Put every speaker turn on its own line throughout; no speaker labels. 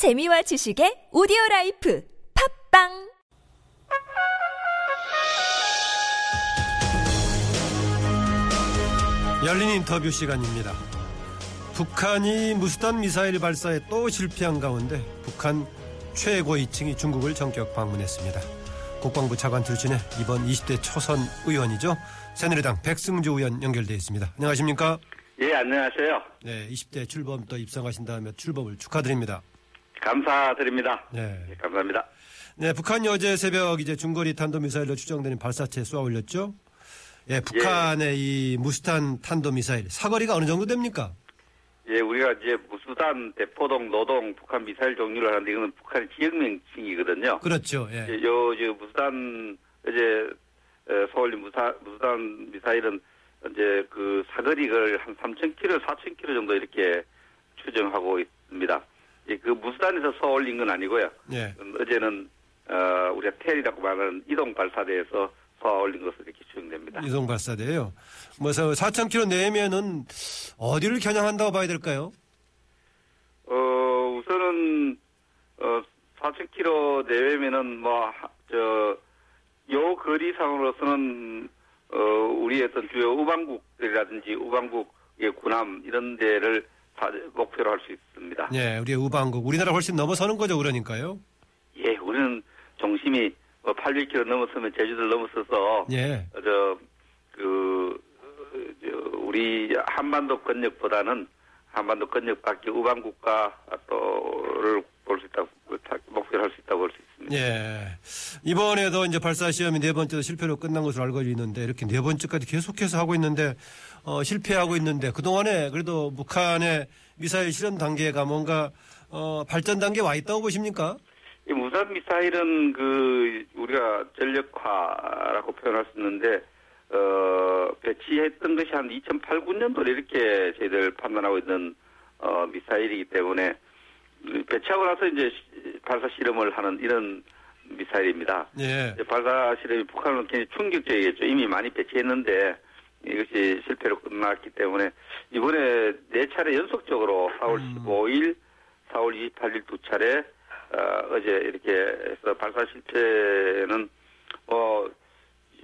재미와 지식의 오디오 life 팟빵
열린 인터뷰 시간입니다. 북한이 무수단 미사일 발사에 또 실패한 가운데 북한 최고위층이 중국을 전격 방문했습니다. 국방부 차관 출신의 이번 20대 초선 의원이죠. 새누리당 백승주 의원 연결되어 있습니다. 안녕하십니까?
예, 안녕하세요.
네, 20대 출범 또 입성하신 다음에 출범을 축하드립니다.
감사드립니다.
네.
예, 감사합니다.
네, 북한이 어제 새벽 이제 중거리 탄도미사일로 추정되는 발사체 쏘아 올렸죠. 예, 북한의 이 무수탄 탄도미사일 사거리가 어느 정도 됩니까?
예, 우리가 이제 무수단, 대포동, 노동, 북한 미사일 종류를 하는데 이거는 북한의 지역 명칭이거든요.
그렇죠. 예.
예, 요, 저 무수단, 이제, 에, 서울 무사, 무수단 미사일은 이제 그 사거리를 한 3,000km, 4,000km 정도 이렇게 추정하고 있습니다. 예, 그 무수단에서 쏘올린 건 아니고요.
예.
음, 어제는, 어, 우리가 텔이라고 말하는 이동 발사대에서 쏘아올린 것으로 이렇게 추정됩니다.
이동 발사대요. 뭐서 4,000km 내면은 어디를 겨냥한다고 봐야 될까요?
어, 우선은, 어, 4,000km 내외면은, 뭐, 하- 저, 요 거리상으로서는, 어, 우리 어떤 주요 우방국이라든지 우방국의 군함, 이런 데를 다 목표로 할 수 있습니다.
예, 우리의 우방국, 우리나라 훨씬 넘어서는 거죠, 그러니까요.
예, 우리는 중심이 뭐 800km 넘었으면 제주도를 넘어서서,
예,
어, 저, 그, 어, 저, 우리 한반도 건역보다는 한반도 건역 밖에 우방국가 또를 볼 수 있다고, 목표를 할 수 있다고 볼 수 있습니다.
예. 이번에도 이제 발사 시험이 네 번째도 실패로 끝난 것으로 알고 있는데 이렇게 네 번째까지 계속해서 하고 있는데 어, 실패하고 있는데 그 동안에 그래도 북한의 미사일 실험 단계가 뭔가 어, 발전 단계 와 있다고 보십니까?
이 무산 미사일은 그 우리가 전력화라고 표현할 수 있는데 어 배치했던 것이 한 2008, 9년도에 이렇게 저희들 판단하고 있는 어 미사일이기 때문에 배치하고 나서 이제 시- 발사 실험을 하는 이런 미사일입니다.
예.
발사 실험이 북한은 굉장히 충격적이겠죠. 이미 많이 배치했는데 이것이 실패로 끝났기 때문에 이번에 네 차례 연속적으로 4월
음.
15일, 4월 28일 두 차례 어, 제 이렇게 해서 발사 실패는 어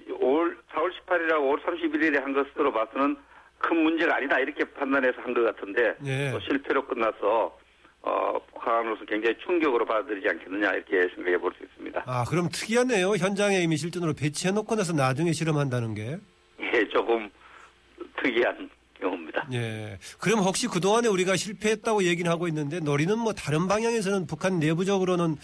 5월 4월 18일하고 5월 31일에 한 것으로 봐서는 큰 문제가 아니다 이렇게 판단해서 한 것 같은데
예.
또 실패로 끝나서 어, 북한으로서 굉장히 충격으로 받아들이지 않겠느냐 이렇게 생각해 볼 수 있습니다.
아, 그럼 특이하네요. 현장에 이미 실전으로 배치해 놓고 나서 나중에 실험한다는 게.
예, 조금 특이한 경우입니다.
예. 그럼 혹시 그동안에 우리가 실패했다고 얘기는 하고 있는데 노리는 뭐 다른 방향에서는 북한 내부적으로는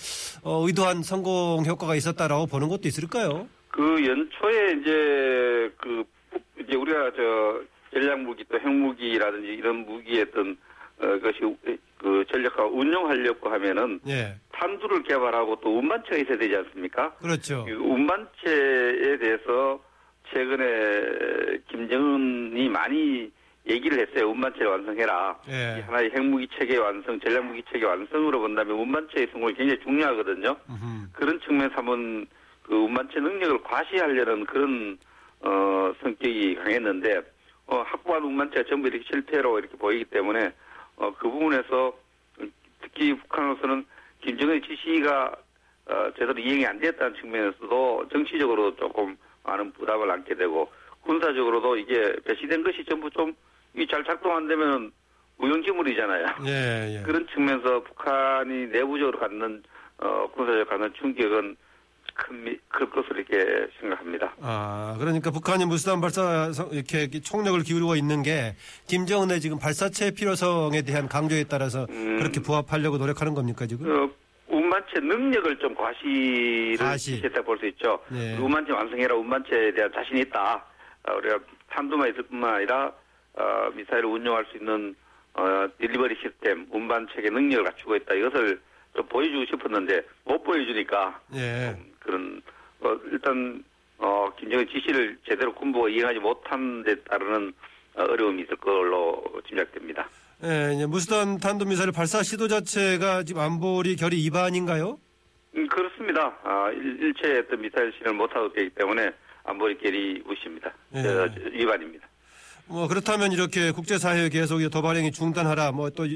어, 의도한 성공 효과가 있었다라고 보는 것도 있을까요?
그 연초에 이제 그 북- 이제 우리가 저 전략 무기 또 핵무기라든지 이런 무기의 어떤 어, 것이 그 전력화 운용하려고 하면은
예.
탄두를 개발하고 또 운반체가 있어야 되지 않습니까?
그렇죠.
그 운반체에 대해서 최근에 김정은이 많이 얘기를 했어요. 운반체를 완성해라.
예.
이 하나의 핵무기 체계 완성, 전략무기 체계 완성으로 본다면 운반체의 성공이 굉장히 중요하거든요.
음흠.
그런 측면에서 한번 그 운반체 능력을 과시하려는 그런 어 성격이 강했는데 어 확보한 운반체가 전부 이렇게 실패로 이렇게 보이기 때문에 어 그 부분에서 특히 북한으로서는 김정은의 지시가 어 제대로 이행이 안 됐다는 측면에서도 정치적으로 조금 많은 부담을 안게 되고 군사적으로도 이게 배치된 것이 전부 좀 이 잘 작동 안 되면 무용지물이잖아요.
예, 예.
그런 측면에서 북한이 내부적으로 갖는 어, 군사적 갖는 충격은 큰, 미- 클 것으로 이렇게 생각합니다.
아, 그러니까 북한이 무수단 발사 성- 이렇게 총력을 기울이고 있는 게 김정은의 지금 발사체 필요성에 대한 강조에 따라서
음.
그렇게 부합하려고 노력하는 겁니까 지금?
어, 운반체 능력을 좀 과시를
과시.
했다 볼 수 있죠.
네.
운반체 완성해라 운반체에 대한 자신이 있다. 어, 우리가 탄두만 있을 뿐만 아니라 어, 미사일을 운용할 수 있는 어, 딜리버리 시스템, 운반체계 능력을 갖추고 있다. 이것을 좀 보여주고 싶었는데 못 보여주니까
예.
좀 그런 어, 일단 어, 김정은 지시를 제대로 군부가 이행하지 못한 데 따르는 어, 어려움이 있을 걸로 짐작됩니다.
예, 이제 무수단 탄도미사일 발사 시도 자체가 지금 안보리 결의 위반인가요?
음, 그렇습니다. 아, 일, 어떤 미사일 실험을 못하고 있기 때문에 안보리 결의 무시입니다. 저, 위반입니다.
뭐 그렇다면 이렇게 국제사회 계속 도발행위 중단하라 뭐 또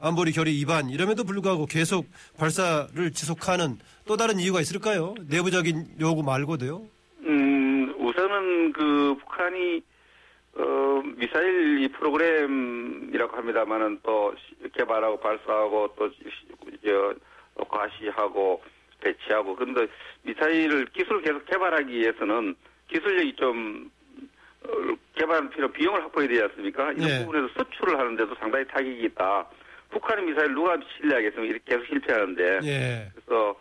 안보리 결의 위반 이럼에도 불구하고 계속 발사를 지속하는 또 다른 이유가 있을까요? 내부적인 요구 말고도요?
음, 우선은 그 북한이 어, 미사일 이 프로그램이라고 합니다만은 또 개발하고 발사하고 또 저, 과시하고 배치하고 그런데 미사일을 기술을 계속 개발하기 위해서는 기술력이 좀 어, 개발 필요 비용을 확보해야 되지 않습니까? 이런
네.
부분에서 수출을 하는데도 상당히 타격이 있다. 북한의 미사일 누가 신뢰하겠습니까? 이렇게 계속 실패하는데.
예.
그래서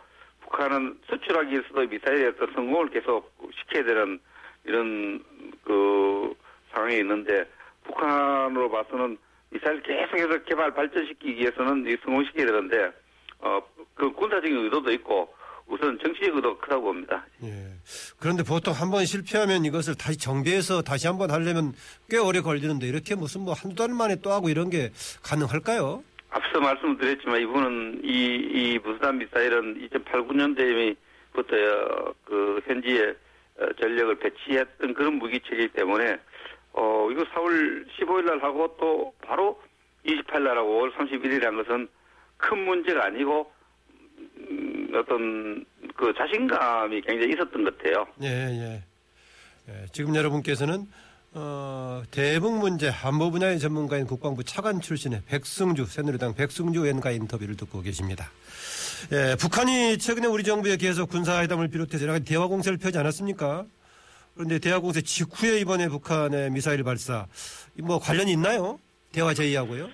북한은 수출하기 위해서도 미사일에 서 성공을 계속 시켜야 되는 이런 그 상황이 있는데 북한으로 봐서는 미사일 계속해서 개발 발전시키기 위해서는 이 성공시켜야 되는데 어 그 군사적인 의도도 있고 우선 정치적 의도가 크다고 봅니다.
예. 그런데 보통 한 번 실패하면 이것을 다시 정비해서 다시 한 번 하려면 꽤 오래 걸리는데 이렇게 무슨 뭐 한두 달 만에 또 하고 이런 게 가능할까요?
앞서 말씀드렸지만 이분은 이, 이 무수단 미사일은 2008, 9년대부터 그 현지에 어, 전력을 배치했던 그런 무기체이기 때문에 어 이거 4월 15일 날 하고 또 바로 28일 날하고 5월 31일에 한 것은 큰 문제가 아니고 음, 어떤 그 자신감이 굉장히 있었던 것 같아요.
예, 예. 예, 지금 여러분께서는 어, 대북 문제 안보 분야의 전문가인 국방부 차관 출신의 백승주 새누리당 백승주 의원과 인터뷰를 듣고 계십니다. 예, 북한이 최근에 우리 정부에 계속 군사회담을 비롯해서 여러 가지 대화 공세를 펴지 않았습니까? 그런데 대화 공세 직후에 이번에 북한의 미사일 발사 뭐 관련이 있나요? 대화 제의하고요.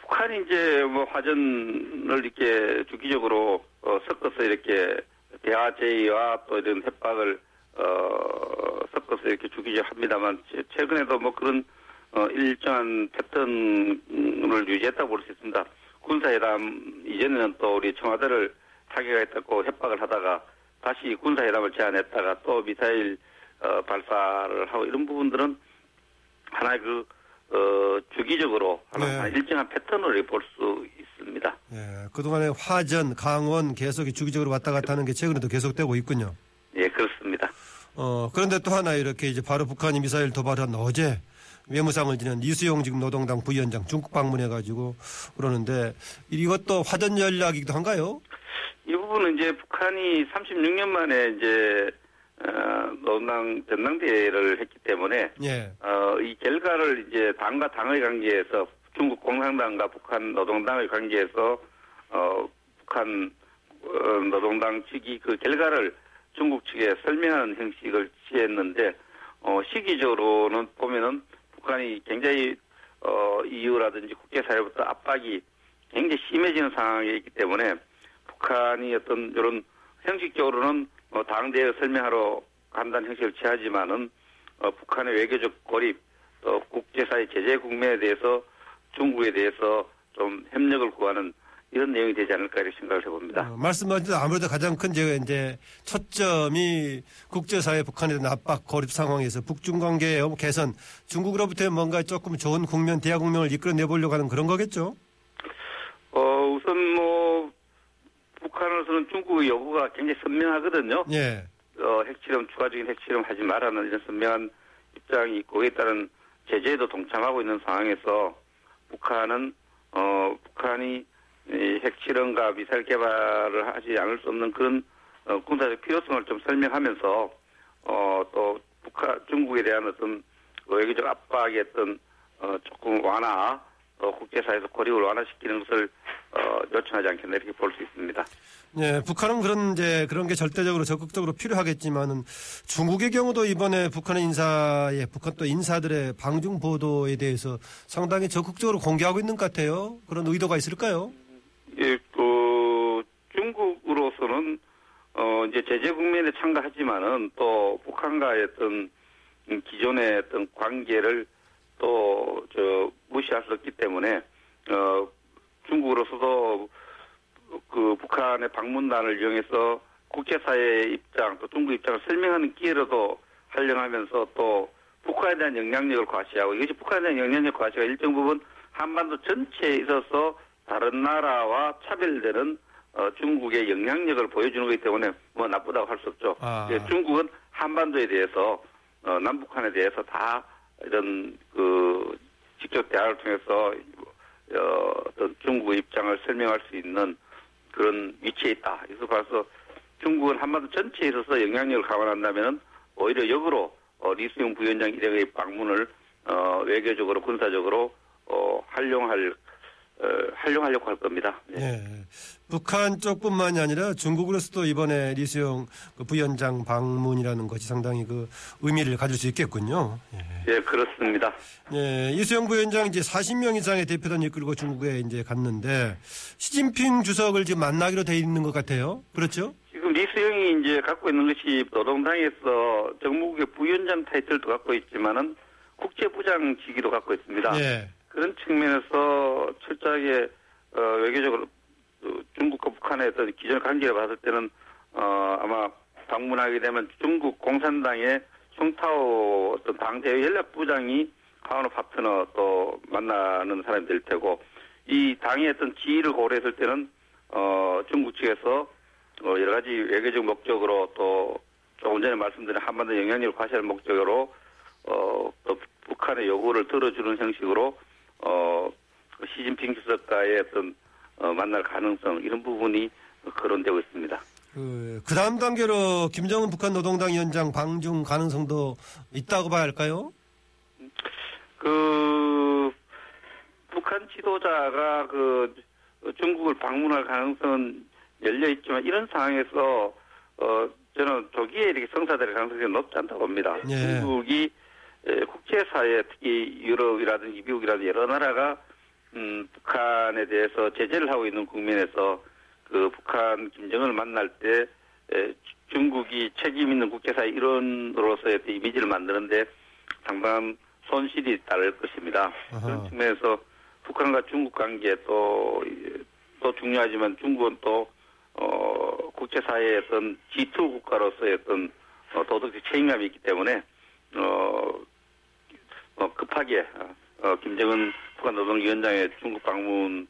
북한이 이제 뭐 화전을 이렇게 주기적으로 어, 섞어서 이렇게 대화 제의와 또 이런 협박을 어, 섞어서 이렇게 주기적 합니다만 최- 최근에도 뭐 그런 어, 일정한 패턴을 유지했다고 볼 수 있습니다. 군사회담 이전에는 또 우리 청와대를 타격했다고 협박을 하다가 다시 군사회담을 제안했다가 또 미사일 어, 발사를 하고 이런 부분들은 하나의 그 어, 주기적으로 하나
네.
일정한 패턴을 볼 수 있습니다.
예, 그동안에 화전, 강원 계속 주기적으로 왔다 갔다 하는 게 최근에도 계속되고 있군요. 어, 그런데 또 하나 이렇게 이제 바로 북한이 미사일 도발한 어제 외무상을 지낸 이수용 지금 노동당 부위원장 중국 방문해가지고 그러는데 이것도 화전 전략이기도 한가요?
이 부분은 이제 북한이 36년 만에 이제 어, 노동당 전당대회를 했기 때문에
예.
어, 이 결과를 이제 당과 당의 관계에서 중국 공산당과 북한 노동당의 관계에서 어, 북한 어, 노동당 측이 그 결과를 중국 측에 설명하는 형식을 취했는데 어, 시기적으로는 보면은 북한이 굉장히 어, EU라든지 국제사회부터 압박이 굉장히 심해지는 상황에 있기 때문에 북한이 어떤 이런 형식적으로는 어, 당대에 설명하러 간다는 형식을 취하지만은 어, 북한의 외교적 고립, 또 국제사회 제재 국면에 대해서 중국에 대해서 좀 협력을 구하는 이런 내용이 되지 않을까 이렇게 생각을 해봅니다.
어, 말씀하신 대로 아무래도 가장 큰 제가 이제 초점이 국제사회 북한에 대한 압박 고립 상황에서 북중 관계의 개선 중국으로부터 뭔가 조금 좋은 국면 대화 국면을 이끌어내 보려고 하는 그런 거겠죠?
어, 우선 뭐 북한으로서는 중국의 요구가 굉장히 선명하거든요.
예.
어, 핵실험 추가적인 핵실험 하지 말라는 이런 선명한 입장이 있고 그에 따른 제재에도 동참하고 있는 상황에서 북한은 어 북한이 이 핵실험과 미사일 개발을 하지 않을 수 없는 그런 어, 군사적 필요성을 좀 설명하면서 어 또 북한 중국에 대한 어떤 외교적 압박의 어떤 어 조금 완화 또 국제사회에서 고립을 완화시키는 것을 어 요청하지 않겠나 이렇게 볼 수 있습니다.
예, 북한은 그런 이제 그런 게 절대적으로 적극적으로 필요하겠지만은 중국의 경우도 이번에 북한의 인사에 북한 또 인사들의 방중 보도에 대해서 상당히 적극적으로 공개하고 있는 것 같아요. 그런 의도가 있을까요?
예, 그 중국으로서는 어 이제 제재 국면에 참가하지만은 또 북한과의 어떤 음, 기존의 어떤 관계를 또 저 무시할 수 없기 때문에 어 중국으로서도 그 북한의 방문단을 이용해서 국제사회의 입장 또 중국 입장을 설명하는 기회로도 활용하면서 또 북한에 대한 영향력을 과시하고 이것이 북한에 대한 영향력 과시가 일정 부분 한반도 전체에 있어서 다른 나라와 차별되는 어, 중국의 영향력을 보여주는 거기 때문에 뭐 나쁘다고 할 수 없죠.
아.
예, 중국은 한반도에 대해서 어, 남북한에 대해서 다 이런 그 직접 대화를 통해서 어, 어떤 중국의 입장을 설명할 수 있는 그런 위치에 있다. 그래서 봐서 중국은 한반도 전체에 있어서 영향력을 감안한다면 오히려 역으로 어, 리수용 부위원장 일행의 방문을 어, 외교적으로 군사적으로 어, 활용할 어, 활용하려고 할 겁니다. 네.
예. 북한 쪽뿐만이 아니라 중국으로서도 이번에 리수용 그 부위원장 방문이라는 것이 상당히 그 의미를 가질 수 있겠군요. 예.
예, 그렇습니다.
예, 이수영 부위원장 이제 40명 이상의 대표단 이끌고 중국에 이제 갔는데 시진핑 주석을 지금 만나기로 돼 있는 것 같아요. 그렇죠?
지금 리수영이 이제 갖고 있는 것이 노동당에서 정무국의 부위원장 타이틀도 갖고 있지만은 국제부장직위도 갖고 있습니다.
예.
그런 측면에서 철저하게 어, 외교적으로 어, 중국과 북한의 어떤 기존 관계를 봤을 때는 어, 아마 방문하게 되면 중국 공산당의 송타오 어떤 당대회 연락부장이 하원 파트너 또 만나는 사람이 될 테고 이 당의 어떤 지위를 고려했을 때는 어, 중국 측에서 어, 여러 가지 외교적 목적으로 또 조금 전에 말씀드린 한반도 영향력을 과시할 목적으로 어, 또 북한의 요구를 들어주는 형식으로 어, 그 시진핑 주석과의 어떤 어, 만날 가능성 이런 부분이 거론되고 있습니다.
그, 그 다음 단계로 김정은 북한 노동당 위원장 방중 가능성도 있다고 봐야 할까요?
그 북한 지도자가 그 중국을 방문할 가능성은 열려 있지만 이런 상황에서 어 저는 조기에 이렇게 성사될 가능성이 높지 않다고 봅니다.
예.
중국이 에, 국제사회 특히 유럽이라든지 미국이라든지 여러 나라가 음, 북한에 대해서 제재를 하고 있는 국면에서 그 북한 김정은을 만날 때 에, 중국이 책임 있는 국제사회 일원으로서의 이미지를 만드는데 상당한 손실이 따를 것입니다.
아하.
그런 측면에서 북한과 중국 관계 또, 또 중요하지만 중국은 또, 어, 국제사회의 어떤 G2 국가로서의 어떤 어, 도덕적 책임감이 있기 때문에, 어, 어, 급하게, 어, 김정은 북한 노동위원장의 중국 방문을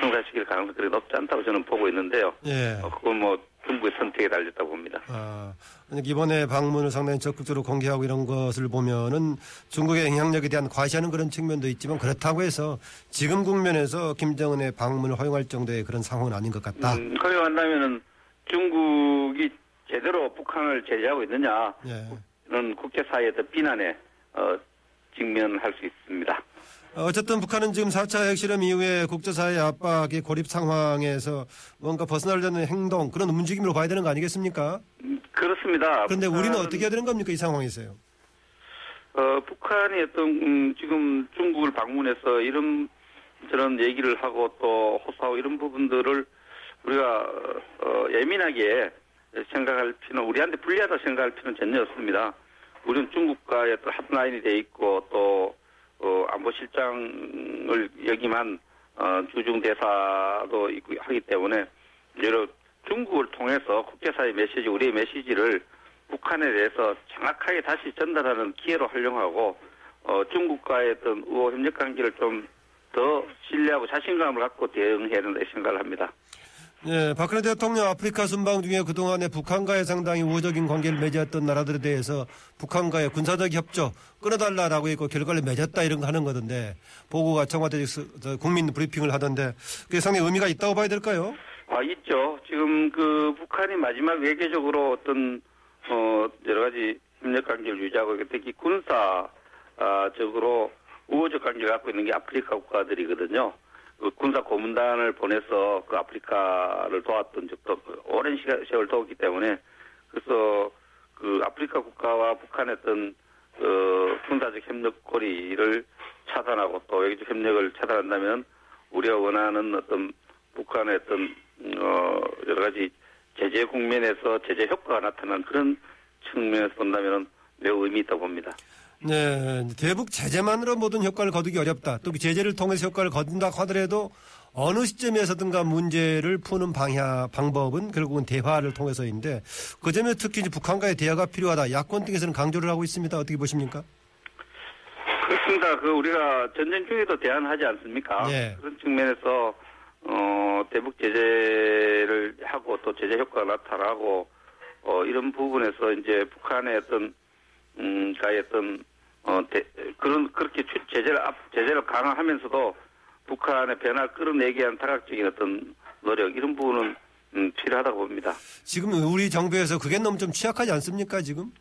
성사시킬 가능성이 높지 않다고 저는 보고 있는데요.
예.
어, 그건 뭐 중국의 선택에 달렸다고 봅니다.
아, 이번에 방문을 상당히 적극적으로 공개하고 이런 것을 보면은 중국의 영향력에 대한 과시하는 그런 측면도 있지만 그렇다고 해서 지금 국면에서 김정은의 방문을 허용할 정도의 그런 상황은 아닌 것 같다.
음, 허용한다면은 중국이 제대로 북한을 제재하고 있느냐,
예.
어떤 비난에 어, 직면할 수 있습니다.
어쨌든 북한은 지금 4차 핵실험 이후에 국제사회 압박의 고립 상황에서 뭔가 벗어나려는 행동 그런 움직임으로 봐야 되는 거 아니겠습니까?
음, 그렇습니다.
그런데 우리는 어떻게 해야 되는 겁니까 이 상황에서요?
어, 북한이 어떤 음, 지금 중국을 방문해서 이런 저런 얘기를 하고 또 호소하고 이런 부분들을 우리가 어, 예민하게 생각할 필요는 우리한테 불리하다 생각할 필요는 전혀 없습니다. 우리는 중국과의 또 핫라인이 돼 있고 또 어, 안보실장을 역임한 어, 주중 대사도 있고 하기 때문에 여러 중국을 통해서 국제사회 메시지 우리의 메시지를 북한에 대해서 정확하게 다시 전달하는 기회로 활용하고 어, 중국과의 어떤 우호 협력 관계를 좀 더 신뢰하고 자신감을 갖고 대응해야 된다 생각을 합니다.
예, 박근혜 대통령 아프리카 순방 중에 그동안에 북한과의 상당히 우호적인 관계를 맺었던 나라들에 대해서 북한과의 군사적 협조 끊어달라라고 했고 결과를 맺었다 이런 거 하는 거던데 보고가 청와대 국민 브리핑을 하던데 그게 상당히 의미가 있다고 봐야 될까요?
아, 있죠. 지금 그 북한이 마지막 외교적으로 어떤 어 여러 가지 협력 관계를 유지하고 특히 군사적으로 우호적 관계를 갖고 있는 게 아프리카 국가들이거든요. 그 군사 고문단을 보내서 그 아프리카를 도왔던 적도 오랜 시간, 세월 도왔기 때문에 그래서 그 아프리카 국가와 북한의 어떤 그 군사적 협력 고리를 차단하고 또 외교적 협력을 차단한다면 우리가 원하는 어떤 북한의 어떤 어 여러 가지 제재 국면에서 제재 효과가 나타난 그런 측면에서 본다면 매우 의미 있다고 봅니다.
네, 대북 제재만으로 모든 효과를 거두기 어렵다. 또 그 제재를 통해서 효과를 거둔다 하더라도 어느 시점에서든가 문제를 푸는 방향, 방법은 결국은 대화를 통해서인데 그 점에 특히 이제 북한과의 대화가 필요하다. 야권 등에서는 강조를 하고 있습니다. 어떻게 보십니까?
그렇습니다. 그 우리가 전쟁 중에도 대안하지 않습니까?
예.
그런 측면에서 어 대북 제재를 하고 또 제재 효과가 나타나고 어 이런 부분에서 이제 북한의 어떤 음 가의 어떤 어, 대- 그런 그렇게 추- 제재를 앞 제재를 강화하면서도 북한의 변화를 끌어내기 위한 다각적인 어떤 노력 이런 부분은 음, 필요하다고 봅니다.
지금 우리 정부에서 그게 너무 좀 취약하지 않습니까 지금?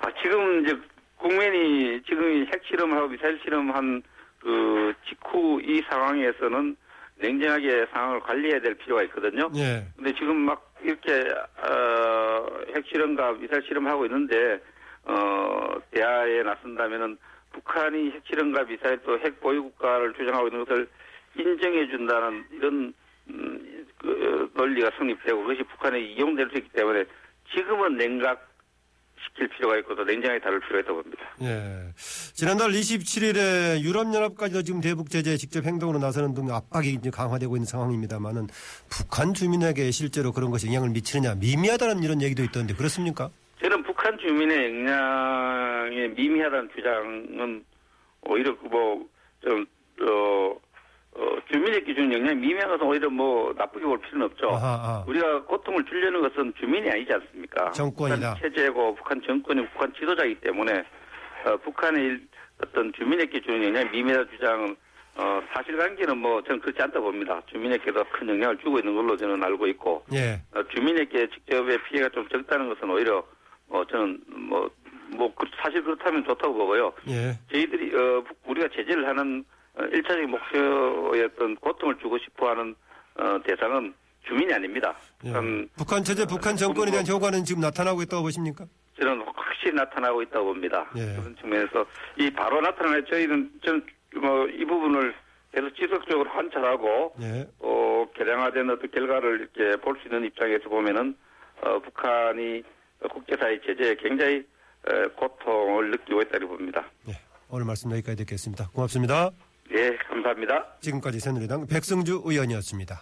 아, 지금 이제 국민이 지금 핵 실험하고 미사일 실험한 그 직후 이 상황에서는 냉정하게 상황을 관리해야 될 필요가 있거든요.
예.
근데 지금 막 이렇게 어, 핵 실험과 미사일 실험하고 있는데 어, 대화에 나선다면은 북한이 핵 실험과 미사일 또 핵 보유 국가를 주장하고 있는 것을 인정해 준다는 이런 음, 그 논리가 성립되고 그것이 북한에 이용될 수 있기 때문에 지금은 냉각 시킬 필요가 있고 또 냉정하게 다룰 필요가 있다고 봅니다.
예. 지난달 27일에 유럽연합까지도 지금 대북 제재 직접 행동으로 나서는 등 압박이 이제 강화되고 있는 상황입니다만은 북한 주민에게 실제로 그런 것이 영향을 미치느냐 미미하다는 이런 얘기도 있던데 그렇습니까?
북한 주민의 역량에 미미하다는 주장은 오히려 그 뭐좀 어, 어, 주민의 기준 역량이 미미한 것은 오히려 뭐 나쁘게 볼 필요는 없죠.
아하, 아.
우리가 고통을 주려는 것은 주민이 아니지 않습니까?
정권이다.
북한 체제고 북한 정권이 북한 지도자이기 때문에 어, 북한의 일- 어떤 주민의 기준 역량이 미미하다 주장은 어, 사실관계는 뭐 저는 그렇지 않다 봅니다. 주민에게도 큰 영향을 주고 있는 걸로 저는 알고 있고
예.
어, 주민에게 직접의 피해가 좀 적다는 것은 오히려 어, 저는 뭐, 뭐 그- 사실 그렇다면 좋다고 보고요.
예.
저희들이 어, 북- 우리가 제재를 하는 어, 일차적인 목표였던 고통을 주고 싶어 하는 어, 대상은 주민이 아닙니다.
예.
음,
북한 체제, 북한 정권에 대한 효과는 지금 나타나고 있다고 보십니까?
저는 확실히 나타나고 있다고 봅니다.
예.
그런 측면에서 이 바로 나타나는 저희는 저는 뭐 이 부분을 계속 지속적으로 관찰하고
예.
어, 개량화된 어떤 결과를 이렇게 볼 수 있는 입장에서 보면은 어, 북한이 국제사회 제재에 굉장히 에, 고통을 느끼고 있다고 봅니다.
예. 오늘 말씀 여기까지 듣겠습니다. 고맙습니다.
예, 감사합니다.
지금까지 새누리당 백승주 의원이었습니다.